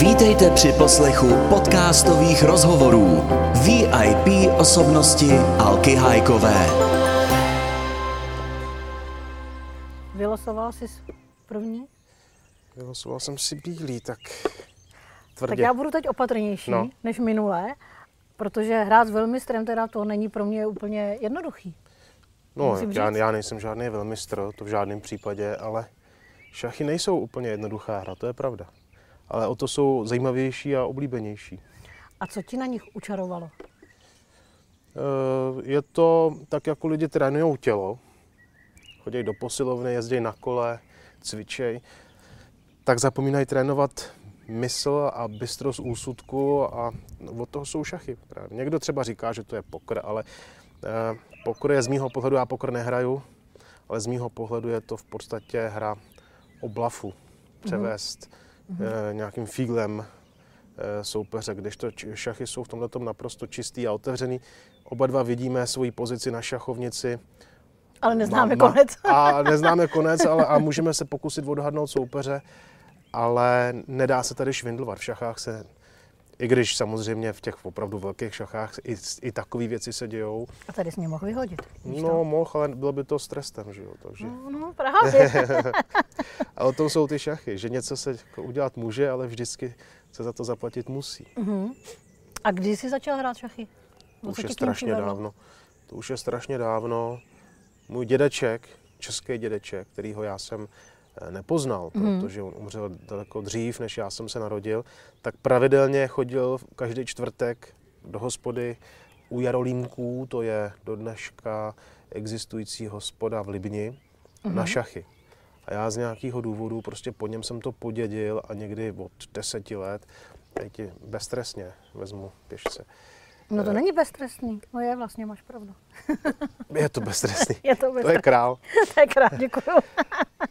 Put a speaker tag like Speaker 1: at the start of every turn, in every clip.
Speaker 1: Vítejte při poslechu podcastových rozhovorů VIP osobnosti Alky Hajkové.
Speaker 2: Vylosoval jsi první?
Speaker 3: Vylosoval jsem si bílý, tak
Speaker 2: Tak
Speaker 3: tvrdě.
Speaker 2: já budu teď opatrnější
Speaker 3: No.
Speaker 2: než minulé, protože hrát s velmistrem teda to není pro mě úplně jednoduchý.
Speaker 3: no, já, já nejsem žádný velmistr, to v žádném případě, ale šachy nejsou úplně jednoduchá hra, to je pravda. Ale o to jsou zajímavější a oblíbenější.
Speaker 2: A co ti na nich učarovalo?
Speaker 3: Eh, Je to tak, jako lidi trénují tělo, chodí do posilovny, jezdí na kole, cvičej, tak zapomínají trénovat mysl a bystrost úsudku a od toho jsou šachy. Právě. Někdo třeba říká, že to je pokr, ale eh, pokr je z mýho pohledu, já pokr nehraju, ale z mýho pohledu je to v podstatě hra o blafu, převést eh, nějakým fíglem eh, soupeře, kdežto šachy jsou v tomhle naprosto čistý a otevřený. Oba dva vidíme svoji pozici na šachovnici.
Speaker 2: Ale neznáme konec.
Speaker 3: A neznáme konec, ale a můžeme se pokusit odhadnout soupeře, ale nedá se tady švindlovat. V šachách se, i když samozřejmě v těch opravdu velkých šachách i, i takové věci se dějou,
Speaker 2: A tady jsi mě mohl vyhodit.
Speaker 3: no
Speaker 2: to?
Speaker 3: mohl, ale bylo by to s trestem, že jo, takže.
Speaker 2: No, no právě.
Speaker 3: A o tom jsou ty šachy, že něco se jako udělat může, ale vždycky se za to zaplatit musí.
Speaker 2: Mhm. A kdy jsi začal hrát šachy?
Speaker 3: To už je strašně
Speaker 2: přivedlo?
Speaker 3: dávno. To už je strašně dávno. Můj dědeček, český dědeček, kterýho já jsem nepoznal,
Speaker 2: Mhm.
Speaker 3: protože on umřel daleko dřív, než já jsem se narodil, tak pravidelně chodil každý čtvrtek do hospody u Jarolímků, to je do dneška existující hospoda v Libni,
Speaker 2: Mhm.
Speaker 3: na šachy. A já z nějakého důvodu prostě po něm jsem to podědil a někdy od deseti let teď bezstresně vezmu pěšce.
Speaker 2: No to není beztrestný. No je, vlastně máš pravdu.
Speaker 3: Je to beztrestný.
Speaker 2: Je to
Speaker 3: To je král.
Speaker 2: To je krát, děkuju.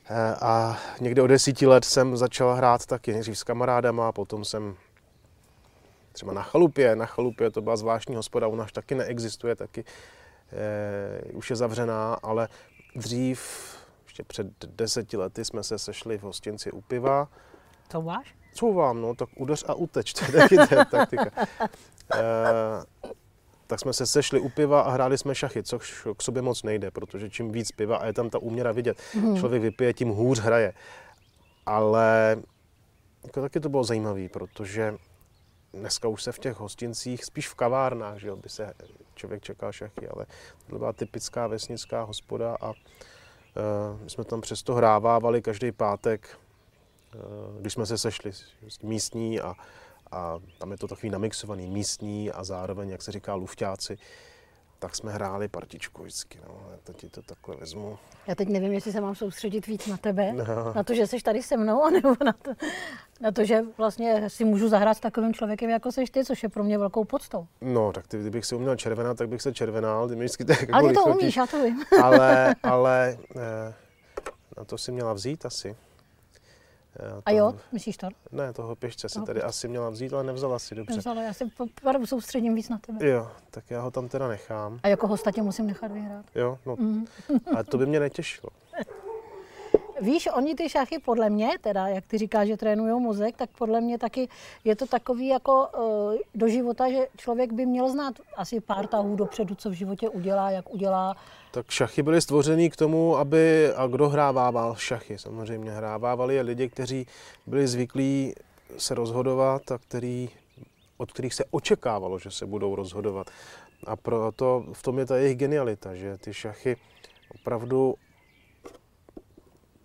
Speaker 3: Eh, A někdy od desíti let jsem začal hrát taky nejdřív s kamarádama, potom jsem třeba na chalupě, na chalupě to byla zvláštní hospoda, u nás taky neexistuje, taky eh, už je zavřená, ale dřív, ještě před deseti lety jsme se sešli v hostinci u piva,
Speaker 2: Co máš?
Speaker 3: co vám, no, tak udeř a uteč, to je taky ta taktika. Eh, tak jsme se sešli u piva a hráli jsme šachy, což k sobě moc nejde, protože čím víc piva a je tam ta úměra vidět,
Speaker 2: Mhm.
Speaker 3: člověk vypije, tím hůř hraje. Ale jako taky to bylo zajímavé, protože dneska už se v těch hostincích, spíš v kavárnách, že jo, by se člověk čekal šachy, ale to byla typická vesnická hospoda a uh, my jsme tam přesto hrávávali každý pátek, uh, když jsme se sešli místní a, a tam je to takový namixovaný místní a zároveň, jak se říká, lufťáci, tak jsme hráli partičku vždycky. No. Já teď ti to takhle vezmu.
Speaker 2: Já teď nevím, jestli se mám soustředit víc na tebe,
Speaker 3: No.
Speaker 2: na to, že jsi tady se mnou, anebo na to, na to, že vlastně si můžu zahrát s takovým člověkem, jako seš ty, což je pro mě velkou poctou.
Speaker 3: No, tak ty, kdybych si uměl červenat, tak bych se červenal, ty vždycky tak jako
Speaker 2: Ale ty to
Speaker 3: lichotíš.
Speaker 2: umíš, já to vím.
Speaker 3: ale, ale eh, na to si měla vzít asi. Eh,
Speaker 2: A jo, myslíš to?
Speaker 3: Ne, toho pěšce si
Speaker 2: Toho
Speaker 3: tady asi měla vzít, ale nevzala si dobře.
Speaker 2: Nevzala, já se opravdu soustředím víc na tebe.
Speaker 3: Jo, tak já ho tam teda nechám.
Speaker 2: A jako hosta tě musím nechat vyhrát.
Speaker 3: Jo, no,
Speaker 2: Mhm.
Speaker 3: ale to by mě netěšilo.
Speaker 2: Víš, oni ty šachy podle mě, teda jak ty říkáš, že trénují mozek, tak podle mě taky je to takový jako uh, do života, že člověk by měl znát asi pár tahů dopředu, co v životě udělá, jak udělá.
Speaker 3: Tak šachy byly stvořený k tomu, aby, a kdo hrávával šachy, samozřejmě hrávávali je lidi, kteří byli zvyklí se rozhodovat a který, od kterých se očekávalo, že se budou rozhodovat. A proto v tom je ta jejich genialita, že ty šachy opravdu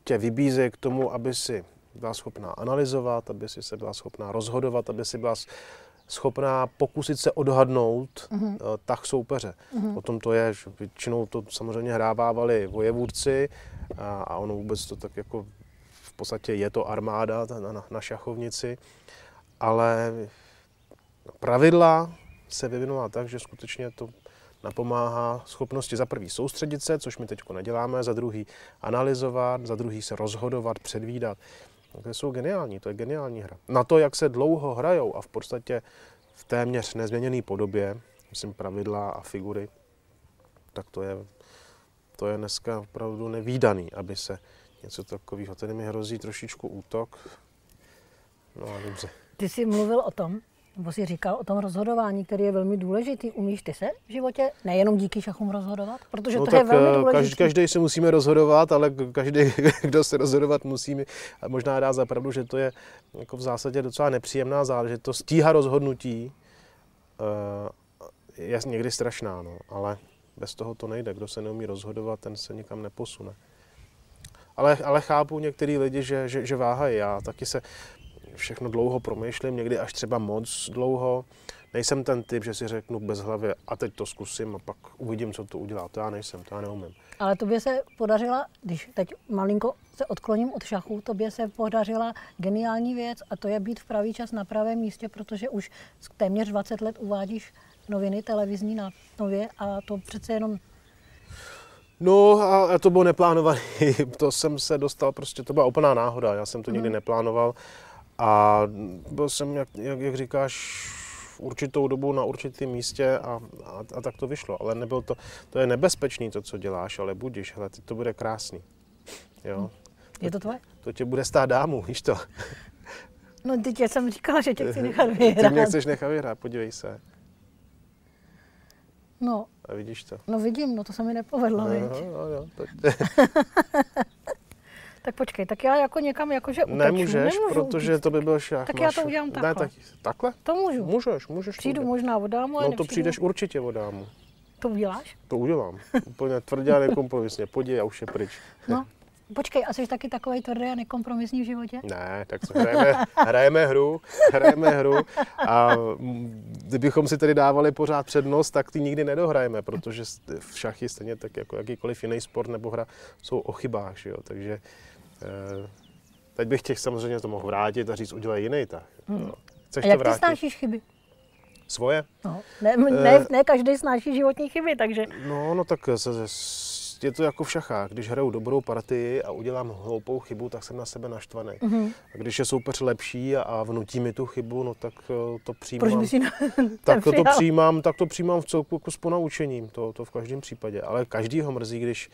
Speaker 3: tě vybízejí k tomu, aby si byla schopná analyzovat, aby si se byla schopná rozhodovat, aby si byla schopná pokusit se odhadnout mm-hmm. tah soupeře. Mm-hmm. O tom to je, že většinou to samozřejmě hrávávali vojevůdci a, a ono vůbec to tak jako v podstatě je to armáda na, na, na šachovnici, ale pravidla se vyvinula tak, že skutečně to napomáhá schopnosti za prvý soustředit se, což my teď neděláme, za druhý analyzovat, za druhý se rozhodovat, předvídat. To jsou geniální, to je geniální hra. Na to, jak se dlouho hrajou a v podstatě v téměř nezměněné podobě, myslím pravidla a figury, tak to je, to je dneska opravdu nevýdaný, aby se něco takového. Tady mi hrozí trošičku útok. No, dobře.
Speaker 2: Ty jsi mluvil o tom, nebo jsi říkal o tom rozhodování, který je velmi důležitý. Umíš ty se v životě nejenom díky šachům rozhodovat? Protože
Speaker 3: No
Speaker 2: to je
Speaker 3: tak
Speaker 2: velmi
Speaker 3: eh,
Speaker 2: důležité.
Speaker 3: každý, každý se musíme rozhodovat, ale každý, kdo se rozhodovat musí, možná dá za pravdu, že to je jako v zásadě docela nepříjemná záležitost. Tíha rozhodnutí eh, je někdy strašná, no, ale bez toho to nejde. Kdo se neumí rozhodovat, ten se nikam neposune. Ale, ale chápu některý lidi, že, že, že váhají. Já taky se všechno dlouho promýšlím, někdy až třeba moc dlouho. Nejsem ten typ, že si řeknu bez hlavy a teď to zkusím a pak uvidím, co to udělá. To já nejsem, to já neumím.
Speaker 2: Ale tobě se podařila, když teď malinko se odkloním od šachu, tobě se podařila geniální věc a to je být v pravý čas na pravém místě, protože už téměř 20 let uvádíš noviny televizní na nově a to přece jenom
Speaker 3: No a a to bylo neplánované. to jsem se dostal, prostě to byla úplná náhoda. Já jsem to nikdy neplánoval a byl jsem, jak, jak, jak říkáš, v určitou dobu na určitém místě a, a, a tak to vyšlo. Ale nebylo to, to je nebezpečný to, co děláš, ale budíš, hele, teď to bude krásný. Jo?
Speaker 2: je to tvoje.
Speaker 3: To tě bude stát dámu, víš to.
Speaker 2: No teď já jsem říkala, že tě chci nechat
Speaker 3: Ty
Speaker 2: vyhrát.
Speaker 3: mě chceš nechat vyhrát, podívej se.
Speaker 2: No,
Speaker 3: A vidíš to.
Speaker 2: no vidím, no to se mi nepovedlo,
Speaker 3: No, no, no, no, to,
Speaker 2: Tak počkej, tak já jako někam jakože uteču.
Speaker 3: nemůžeš,
Speaker 2: Nemůžu
Speaker 3: protože
Speaker 2: utíct.
Speaker 3: to by byl šach.
Speaker 2: Tak já to udělám
Speaker 3: Ne,
Speaker 2: takhle.
Speaker 3: tak, takhle?
Speaker 2: To můžu.
Speaker 3: Můžeš, můžeš.
Speaker 2: Přijdu možná od dámu, ale
Speaker 3: No to přijdeš určitě od dámu.
Speaker 2: To uděláš?
Speaker 3: To udělám. Úplně tvrdě a nekompromisně. Podívej a už je pryč.
Speaker 2: No. Počkej, a jsi taky takový tvrdý a nekompromisní v životě?
Speaker 3: Ne, tak co, hrajeme, hrajeme hru, hrajeme hru a kdybychom si tedy dávali pořád přednost, tak ty nikdy nedohrajeme, protože v šachy stejně tak jako jakýkoliv jiný sport nebo hra jsou o chybách, že jo? takže teď bych těch samozřejmě to mohl vrátit a říct, udělej jiný tak. jo. Chceš
Speaker 2: Hmm. A jak
Speaker 3: to
Speaker 2: ty
Speaker 3: vrátit?
Speaker 2: snášíš chyby?
Speaker 3: Svoje?
Speaker 2: No. Ne,
Speaker 3: Eh.
Speaker 2: ne, ne každý snáší životní chyby, takže
Speaker 3: No, no tak se, je to jako v šachách. Když hraju dobrou partii a udělám hloupou chybu, tak jsem na sebe naštvaný.
Speaker 2: Mhm.
Speaker 3: A když je soupeř lepší a, a vnutí mi tu chybu, no tak eh, to přijímám.
Speaker 2: proč by si na,
Speaker 3: tak to, to přijímám, tak to přijímám v celku jako s ponaučením, to, to v každém případě. Ale každýho mrzí, když,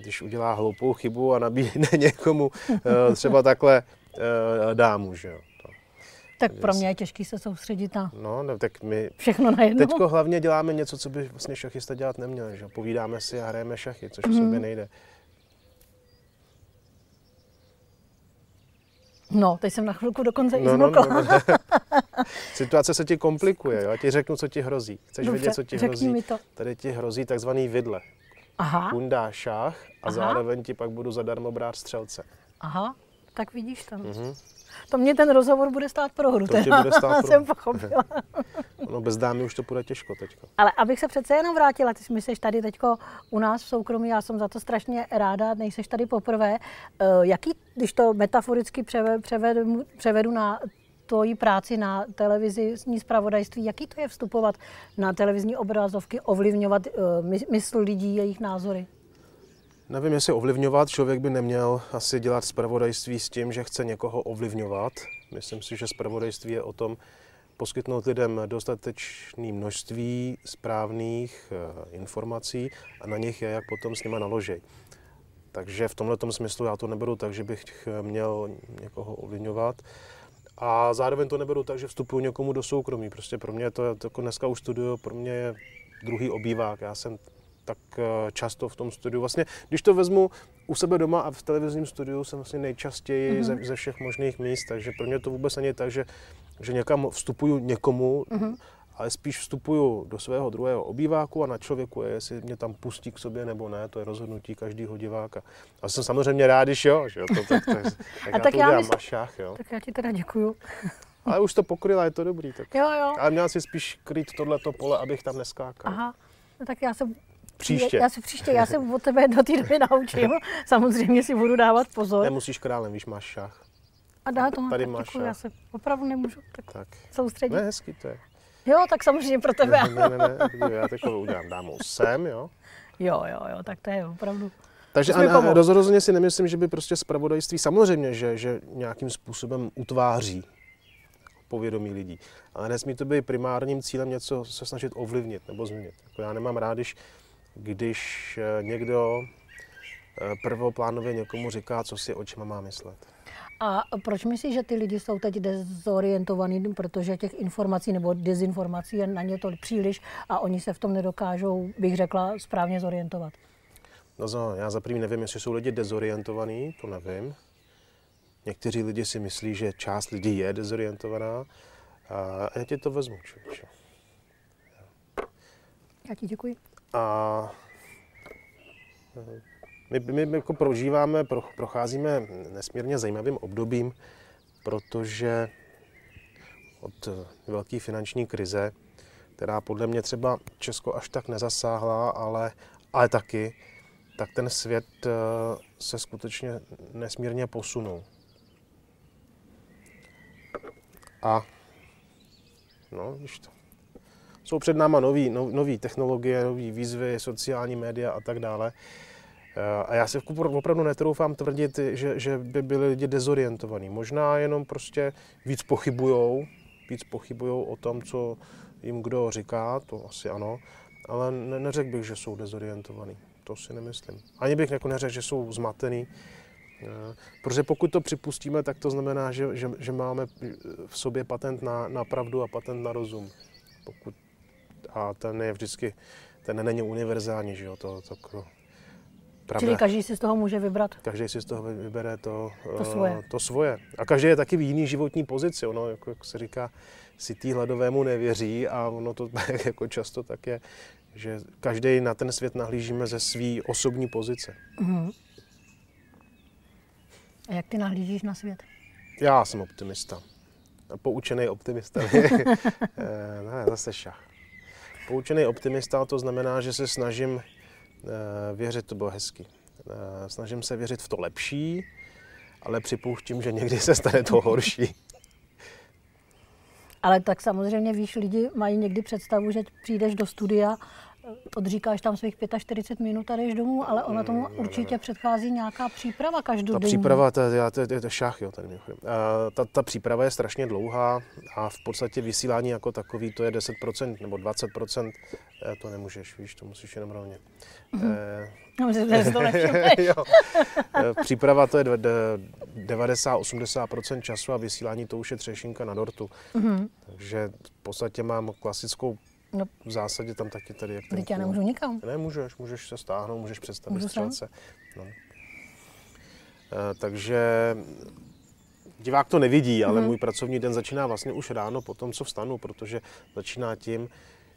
Speaker 3: když udělá hloupou chybu a nabídne někomu eh, třeba takhle eh, dámu, že jo.
Speaker 2: Tak pro mě je těžký se soustředit na
Speaker 3: no, ne, tak my
Speaker 2: všechno najednou.
Speaker 3: Teďko hlavně děláme něco, co by vlastně šachista dělat neměl. Že? Povídáme si a hrajeme šachy, což
Speaker 2: Mhm.
Speaker 3: v sobě nejde.
Speaker 2: No, teď jsem na chvilku dokonce i
Speaker 3: No, no,
Speaker 2: zmlkla.
Speaker 3: no, no. Situace se ti komplikuje, jo? já ti řeknu, co ti hrozí. Chceš
Speaker 2: Dobře,
Speaker 3: vědět, co ti hrozí?
Speaker 2: mi to.
Speaker 3: Tady ti hrozí takzvaný vidle.
Speaker 2: Aha,
Speaker 3: Kundá šach a
Speaker 2: Aha.
Speaker 3: zároveň ti pak budu zadarmo brát střelce.
Speaker 2: aha, tak vidíš to.
Speaker 3: Mhm.
Speaker 2: To mě ten rozhovor bude stát pro hru.
Speaker 3: To
Speaker 2: teda.
Speaker 3: bude stát pro
Speaker 2: jsem pochopila.
Speaker 3: No bez dámy už to bude těžko teďko.
Speaker 2: Ale abych se přece jenom vrátila, ty jsi tady teďko u nás v soukromí, já jsem za to strašně ráda, nejseš tady poprvé. Eh, Jaký, když to metaforicky převe- převedu, převedu na tvoji práci na televizi, ní zpravodajství, jaký to je vstupovat na televizní obrazovky, ovlivňovat eh, my- mysl lidí, jejich názory?
Speaker 3: Nevím, jestli ovlivňovat. Člověk by neměl asi dělat zpravodajství s tím, že chce někoho ovlivňovat. Myslím si, že zpravodajství je o tom poskytnout lidem dostatečné množství správných eh, informací a na nich je, jak potom s nima naložej. Takže v tomto smyslu já to neberu tak, že bych měl někoho ovlivňovat. A zároveň to neberu tak, že vstupuju někomu do soukromí. Prostě pro mě to, jako dneska už studio, pro mě je druhý obývák. Já jsem tak eh, často v tom studiu. Vlastně, když to vezmu u sebe doma a v televizním studiu jsem vlastně nejčastěji mm-hmm. ze, ze všech možných míst, takže pro mě to vůbec není tak, že, že někam vstupuju někomu, mm-hmm. ale spíš vstupuju do svého druhého obýváku a na člověku je, jestli mě tam pustí k sobě nebo ne, to je rozhodnutí každého diváka. A jsem samozřejmě rád, když jo, že jo, to, tak, tak, tak, já
Speaker 2: tak
Speaker 3: to
Speaker 2: já
Speaker 3: udělám na šach, jo.
Speaker 2: Tak já ti teda děkuju.
Speaker 3: Ale už to pokryla, je to dobrý. Tak.
Speaker 2: Jo, jo.
Speaker 3: Ale měla si spíš kryt tohleto pole, abych tam neskákal.
Speaker 2: Aha, no tak já se
Speaker 3: Příště.
Speaker 2: Já se příště, já se od tebe do té doby naučím. Samozřejmě si budu dávat pozor.
Speaker 3: Nemusíš králem, víš, máš šach.
Speaker 2: A dá to
Speaker 3: tady máš
Speaker 2: děkuju, já
Speaker 3: šach.
Speaker 2: se opravdu nemůžu tak
Speaker 3: Tak.
Speaker 2: soustředit.
Speaker 3: Ne, hezký to je.
Speaker 2: Jo, tak samozřejmě pro tebe.
Speaker 3: Ne, ne, ne, ne já takové udělám dámou sem, jo.
Speaker 2: Jo, jo, jo, tak to je opravdu.
Speaker 3: Takže
Speaker 2: To jsi mi
Speaker 3: a, a
Speaker 2: pomohl.
Speaker 3: rozhodně si nemyslím, že by prostě zpravodajství, samozřejmě, že, že nějakým způsobem utváří povědomí lidí. Ale nesmí to být primárním cílem něco se snažit ovlivnit nebo změnit. Jako já nemám rád, když, když eh, někdo eh, prvoplánově někomu říká, co si očima má myslet.
Speaker 2: A proč myslíš, že ty lidi jsou teď dezorientovaní, protože těch informací nebo dezinformací je na ně to příliš a oni se v tom nedokážou, bych řekla, správně zorientovat?
Speaker 3: No, za, já za první nevím, jestli jsou lidi dezorientovaní, to nevím. Někteří lidi si myslí, že část lidí je dezorientovaná a já ti to vezmu, člověče.
Speaker 2: Já ti děkuji.
Speaker 3: A my, my, my jako prožíváme, pro, procházíme nesmírně zajímavým obdobím, protože od velké finanční krize, která podle mě třeba Česko až tak nezasáhla, ale, ale taky, tak ten svět eh, se skutečně nesmírně posunul. A no, víš to. Jsou před náma nové technologie, nové výzvy, sociální média a tak dále. Eh, a já si opravdu netroufám tvrdit, že, že by byli lidi dezorientovaní. Možná jenom prostě víc pochybujou, víc pochybujou o tom, co jim kdo říká, to asi ano, ale ne, neřekl bych, že jsou dezorientovaní. To si nemyslím. Ani bych jako neřekl, že jsou zmatený, eh, protože pokud to připustíme, tak to znamená, že, že, že máme v sobě patent na, na pravdu a patent na rozum. Pokud, a ten je vždycky, ten není univerzální, že jo, to, to, to
Speaker 2: Pravda. Čili každý si z toho může vybrat?
Speaker 3: Každý si z toho vybere to,
Speaker 2: to, svoje.
Speaker 3: to svoje. A každý je taky v jiný životní pozici. Ono, jako, jak se říká, si tý hladovému nevěří a ono to jako často tak je, že každý na ten svět nahlížíme ze své osobní pozice. Uh-huh.
Speaker 2: A jak ty nahlížíš na svět?
Speaker 3: Já jsem optimista. Poučený optimista. Eh, ne, zase šach. Poučený optimista to znamená, že se snažím Eh, věřit, to bylo hezky. Eh, snažím se věřit v to lepší, ale připouštím, že někdy se stane to horší.
Speaker 2: Ale tak samozřejmě víš, lidi mají někdy představu, že přijdeš do studia odříkáš tam svých 45 minut a jdeš domů, ale ona tomu mm, určitě předchází nějaká příprava každou
Speaker 3: Ta příprava, to, to, to, šach, jo, tady ta, ta příprava je strašně dlouhá a v podstatě vysílání jako takový, to je 10% nebo 20%, eh, to nemůžeš, víš, to musíš jenom rovně.
Speaker 2: Mm-hmm. Eh, jo.
Speaker 3: Eh, příprava to je 90-80% času a vysílání to už je třešinka na dortu. Mm-hmm. Takže v podstatě mám klasickou No. V zásadě tam taky tady jak
Speaker 2: Teď já nemůžu nikam.
Speaker 3: Ne, můžeš, můžeš se stáhnout, můžeš představit Můžu střelce. No. E, takže divák to nevidí, ale mm-hmm. můj pracovní den začíná vlastně už ráno po tom, co vstanu, protože začíná tím,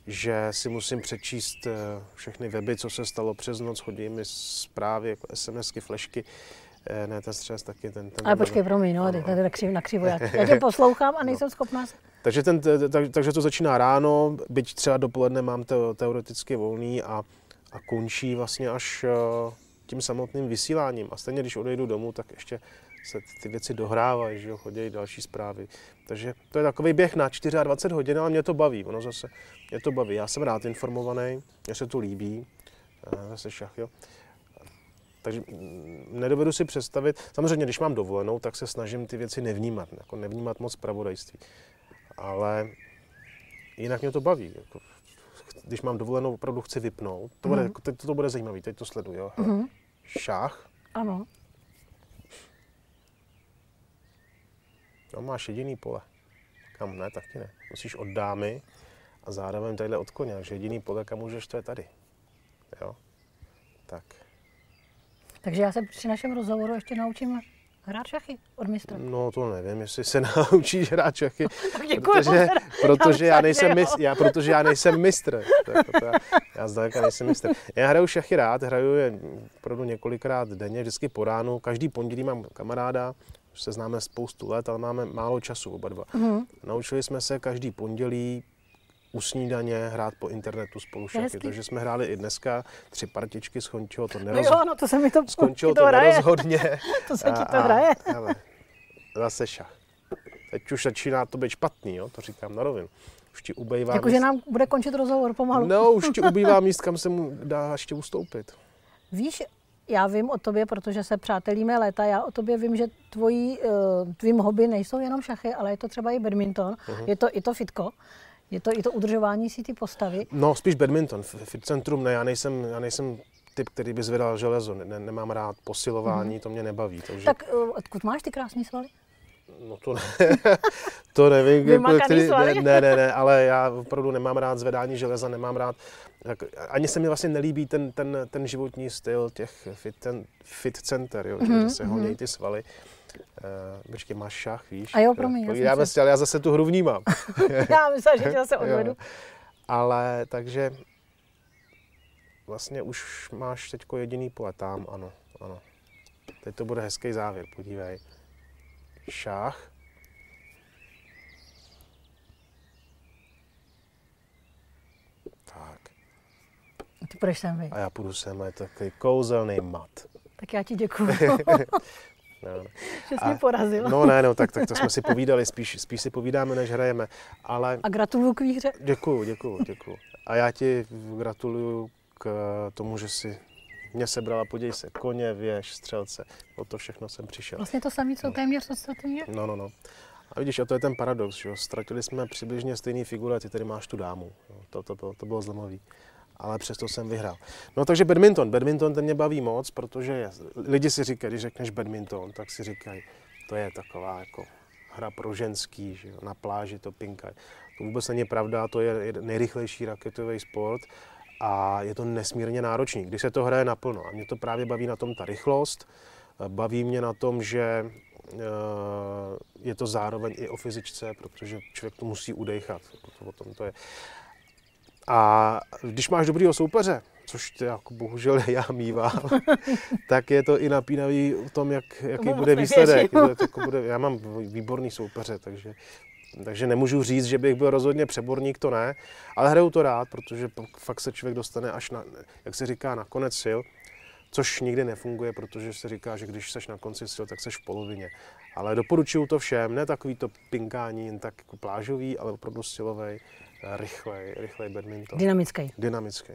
Speaker 3: že si musím přečíst eh, všechny weby, co se stalo přes noc, chodí mi zprávy, jako SMSky, flešky, Eh, ne, ten stres taky. Ten, ten
Speaker 2: Ale počkej, promiň, no, tady na, křiv, na křivo. Já, já tě poslouchám a nejsem no. schopná.
Speaker 3: Takže, ten, tak, takže to začíná ráno, byť třeba dopoledne mám te, teoreticky volný a, a končí vlastně až uh, tím samotným vysíláním. A stejně, když odejdu domů, tak ještě se ty věci dohrávají, že jo, chodí další zprávy. Takže to je takový běh na 24 hodin, ale mě to baví. Ono zase, mě to baví. Já jsem rád informovaný, mě se to líbí. Zase šach, jo. Takže nedovedu si představit, samozřejmě, když mám dovolenou, tak se snažím ty věci nevnímat, jako nevnímat moc pravodajství. Ale jinak mě to baví. Jako, když mám dovolenou, opravdu chci vypnout. To, bude, mm. teď to, to bude zajímavé, teď to sleduju. Jo? Mm. Šach.
Speaker 2: Ano.
Speaker 3: No, máš jediný pole. Kam ne, taky ne. Musíš od dámy a zároveň tadyhle od koně. Takže jediný pole, kam můžeš, to je tady. Jo? Tak.
Speaker 2: Takže já se při našem rozhovoru ještě naučím hrát šachy od mistra.
Speaker 3: No to nevím, jestli se naučíš hrát šachy, protože, protože, já nejsem mis, já, protože já nejsem mistr. já, já zdaleka nejsem mistr. Já hraju šachy rád, hraju je opravdu několikrát denně, vždycky po ránu. Každý pondělí mám kamaráda, už se známe spoustu let, ale máme málo času oba dva. Mm-hmm. Naučili jsme se každý pondělí u snídaně hrát po internetu spolu šachy. Takže jsme hráli i dneska tři partičky, skončilo to neroz...
Speaker 2: No jo, no to se mi to,
Speaker 3: skončilo to, to nerozhodně.
Speaker 2: to se ti to hraje.
Speaker 3: A, ale, zase šach. Teď už začíná to být špatný, jo? to říkám na rovinu. Už ti ubývá
Speaker 2: Jako, míst... že nám bude končit rozhovor pomalu.
Speaker 3: No, už ti ubývá míst, kam se mu dá ještě ustoupit.
Speaker 2: Víš, já vím o tobě, protože se přátelíme léta, já o tobě vím, že tvojí, uh, tvým hobby nejsou jenom šachy, ale je to třeba i badminton, uh-huh. je to i to fitko. Je to i to udržování si ty postavy?
Speaker 3: No, spíš badminton. Fit centrum ne, já nejsem, já nejsem typ, který by zvedal železo. Ne, nemám rád posilování, mm-hmm. to mě nebaví. Takže...
Speaker 2: Tak uh, odkud máš ty krásné svaly?
Speaker 3: No to ne, to nevím, jako, který, ne, ne, ne, ne, ale já opravdu nemám rád zvedání železa, nemám rád, tak, ani se mi vlastně nelíbí ten, ten, ten životní styl těch fit, ten, fit center, jo, mm-hmm. že se honějí mhm. ty svaly. Uh, počkej, máš šach, víš?
Speaker 2: A jo, promiň.
Speaker 3: Já, já, se... ale já zase tu hru vnímám.
Speaker 2: já myslím, že tě zase odvedu.
Speaker 3: ale takže vlastně už máš teďko jediný pole tam, ano, ano. Teď to bude hezký závěr, podívej šach. Tak.
Speaker 2: Ty půjdeš sem, vy.
Speaker 3: A já půjdu sem, je to takový kouzelný mat.
Speaker 2: Tak já ti děkuji. No, no. Že jsi mě porazil.
Speaker 3: No ne, no, tak, tak to jsme si povídali, spíš, spíš si povídáme, než hrajeme. Ale...
Speaker 2: A gratuluju k výhře.
Speaker 3: Děkuju, děkuju, děkuju. A já ti gratuluju k tomu, že si mě sebrala, podívej se, koně, věž, střelce, o to všechno jsem přišel.
Speaker 2: Vlastně to samé, co no. téměř ostatní
Speaker 3: No, no, no. A vidíš, a to je ten paradox, že jo? ztratili jsme přibližně stejný figury, a ty tady máš tu dámu. Jo? To, to, to, to bylo zlomový. Ale přesto jsem vyhrál. No takže badminton. Badminton ten mě baví moc, protože lidi si říkají, když řekneš badminton, tak si říkají, to je taková jako hra pro ženský, že jo? na pláži to pinkají. To vůbec není pravda, to je nejrychlejší raketový sport a je to nesmírně náročný, když se to hraje naplno. A mě to právě baví na tom ta rychlost, baví mě na tom, že eh, je to zároveň i o fyzičce, protože člověk to musí udechat. O tom to je. A když máš dobrýho soupeře, což ty jako bohužel já mývám, tak je to i napínavý v tom, jak, jaký bude výsledek. To, jako bude, já mám výborný soupeře, takže takže nemůžu říct, že bych byl rozhodně přeborník, to ne, ale hraju to rád, protože fakt se člověk dostane až na, jak se říká, na konec sil, což nikdy nefunguje, protože se říká, že když seš na konci sil, tak seš v polovině. Ale doporučuju to všem, ne takový to pinkání, jen tak jako plážový, ale opravdu silový, rychlej, rychlej badminton.
Speaker 2: Dynamický.
Speaker 3: Dynamický.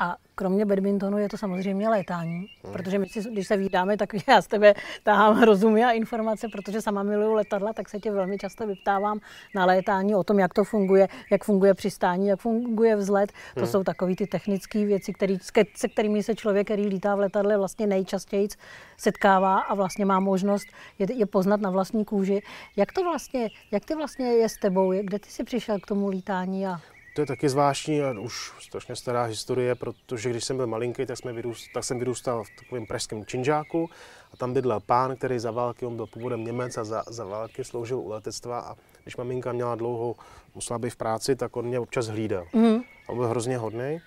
Speaker 2: A kromě badmintonu je to samozřejmě létání, hmm. protože my si, když se vídáme, tak já z tebe tahám rozumy a informace, protože sama miluju letadla, tak se tě velmi často vyptávám na létání o tom, jak to funguje, jak funguje přistání, jak funguje vzlet. To hmm. jsou takové ty technické věci, který, se kterými se člověk, který lítá v letadle, vlastně nejčastěji setkává a vlastně má možnost je, je poznat na vlastní kůži. Jak to vlastně, jak ty vlastně je s tebou, kde ty jsi přišel k tomu lítání a
Speaker 3: to je taky zvláštní a už strašně stará historie, protože když jsem byl malinký, tak, jsme vyrůst, tak jsem vyrůstal v takovém pražském činžáku a tam bydlel pán, který za války, on byl původem Němec a za, za války sloužil u letectva a když maminka měla dlouho, musela být v práci, tak on mě občas hlídal. Mm. On byl hrozně hodný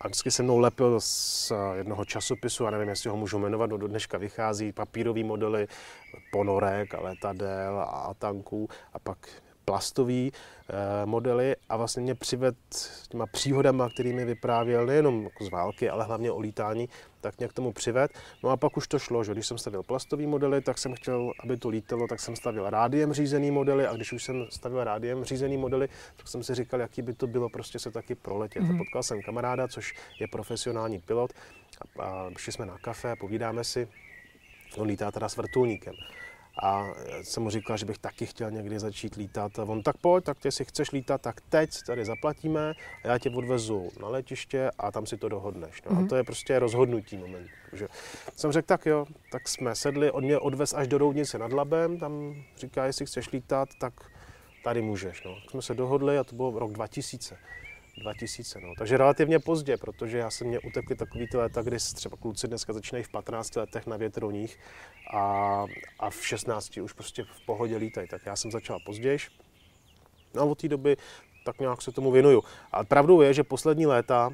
Speaker 3: a vždycky se mnou lepil z jednoho časopisu, a nevím, jestli ho můžu jmenovat, do dneška vychází papírový modely ponorek a letadel a tanků a pak plastový eh, modely a vlastně mě přived těma příhodama, kterými vyprávěl nejenom jako z války, ale hlavně o lítání, tak mě k tomu přived. No a pak už to šlo, že když jsem stavil plastový modely, tak jsem chtěl, aby to lítalo, tak jsem stavil rádiem řízený modely a když už jsem stavil rádiem řízený modely, tak jsem si říkal, jaký by to bylo prostě se taky proletět. Mm-hmm. Potkal jsem kamaráda, což je profesionální pilot a, a šli jsme na kafe, povídáme si, on lítá teda s vrtulníkem. A jsem mu říkal, že bych taky chtěl někdy začít lítat. A on tak pojď, tak ty si chceš lítat, tak teď tady zaplatíme a já tě odvezu na letiště a tam si to dohodneš. No. Mm-hmm. A mhm. to je prostě rozhodnutí moment. Že jsem řekl, tak jo, tak jsme sedli, on mě odvez až do Roudnice nad Labem, tam říká, jestli chceš lítat, tak tady můžeš. No. Tak jsme se dohodli a to bylo rok 2000. 2000, no. takže relativně pozdě, protože já jsem mě utekli takový ty léta, kdy třeba kluci dneska začínají v 15 letech na větroních a, a v 16 už prostě v pohodě lítají, tak já jsem začal později. No a od té doby tak nějak se tomu věnuju. A pravdou je, že poslední léta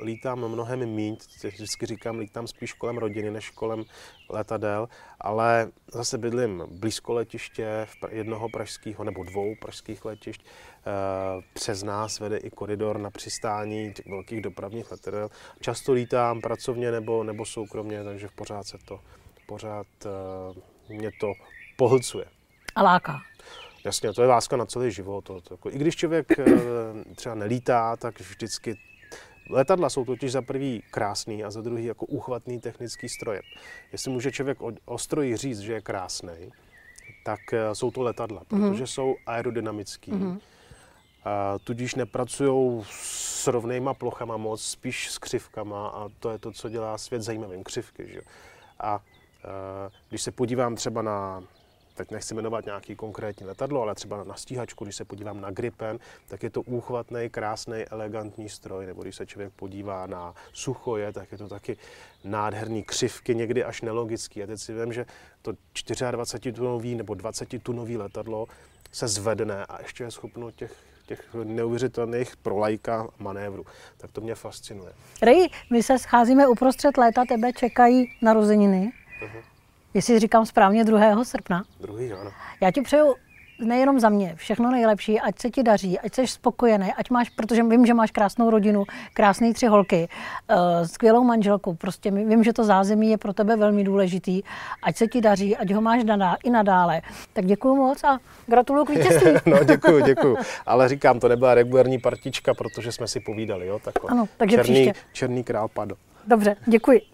Speaker 3: lítám mnohem míň, vždycky říkám, lítám spíš kolem rodiny než kolem letadel, ale zase bydlím blízko letiště jednoho pražského nebo dvou pražských letišť. Uh, přes nás vede i koridor na přistání těch velkých dopravních letadel. Často lítám pracovně nebo, nebo soukromně, takže v pořád se to, pořád uh, mě to pohlcuje.
Speaker 2: A láká.
Speaker 3: Jasně, to je láska na celý život. To, to, jako, I když člověk třeba nelítá, tak vždycky Letadla jsou totiž za prvý krásný a za druhý jako uchvatný technický stroje. Jestli může člověk o stroji říct, že je krásný, tak eh, jsou to letadla, mm-hmm. protože jsou aerodynamický. Mm-hmm. a tudíž nepracují s rovnýma plochama moc, spíš s křivkama a to je to, co dělá svět zajímavým, křivky. Že? A, a když se podívám třeba na teď nechci jmenovat nějaký konkrétní letadlo, ale třeba na stíhačku, když se podívám na Gripen, tak je to úchvatný, krásný, elegantní stroj, nebo když se člověk podívá na suchoje, tak je to taky nádherný křivky, někdy až nelogický. A teď si vím, že to 24-tunový nebo 20-tunový letadlo se zvedne a ještě je schopno těch těch neuvěřitelných pro lajka manévrů. Tak to mě fascinuje.
Speaker 2: Rej, my se scházíme uprostřed léta, tebe čekají narozeniny. Uh-huh jestli říkám správně 2. srpna.
Speaker 3: Druhý, ano.
Speaker 2: Já ti přeju nejenom za mě, všechno nejlepší, ať se ti daří, ať jsi spokojený, ať máš, protože vím, že máš krásnou rodinu, krásné tři holky, uh, skvělou manželku, prostě vím, že to zázemí je pro tebe velmi důležitý, ať se ti daří, ať ho máš daná, i nadále. Tak děkuji moc a gratuluju k vítězství.
Speaker 3: no děkuji, děkuji. Ale říkám, to nebyla regulární partička, protože jsme si povídali, jo, takhle.
Speaker 2: Ano, takže
Speaker 3: černý,
Speaker 2: příště.
Speaker 3: Černý král padl.
Speaker 2: Dobře, děkuji.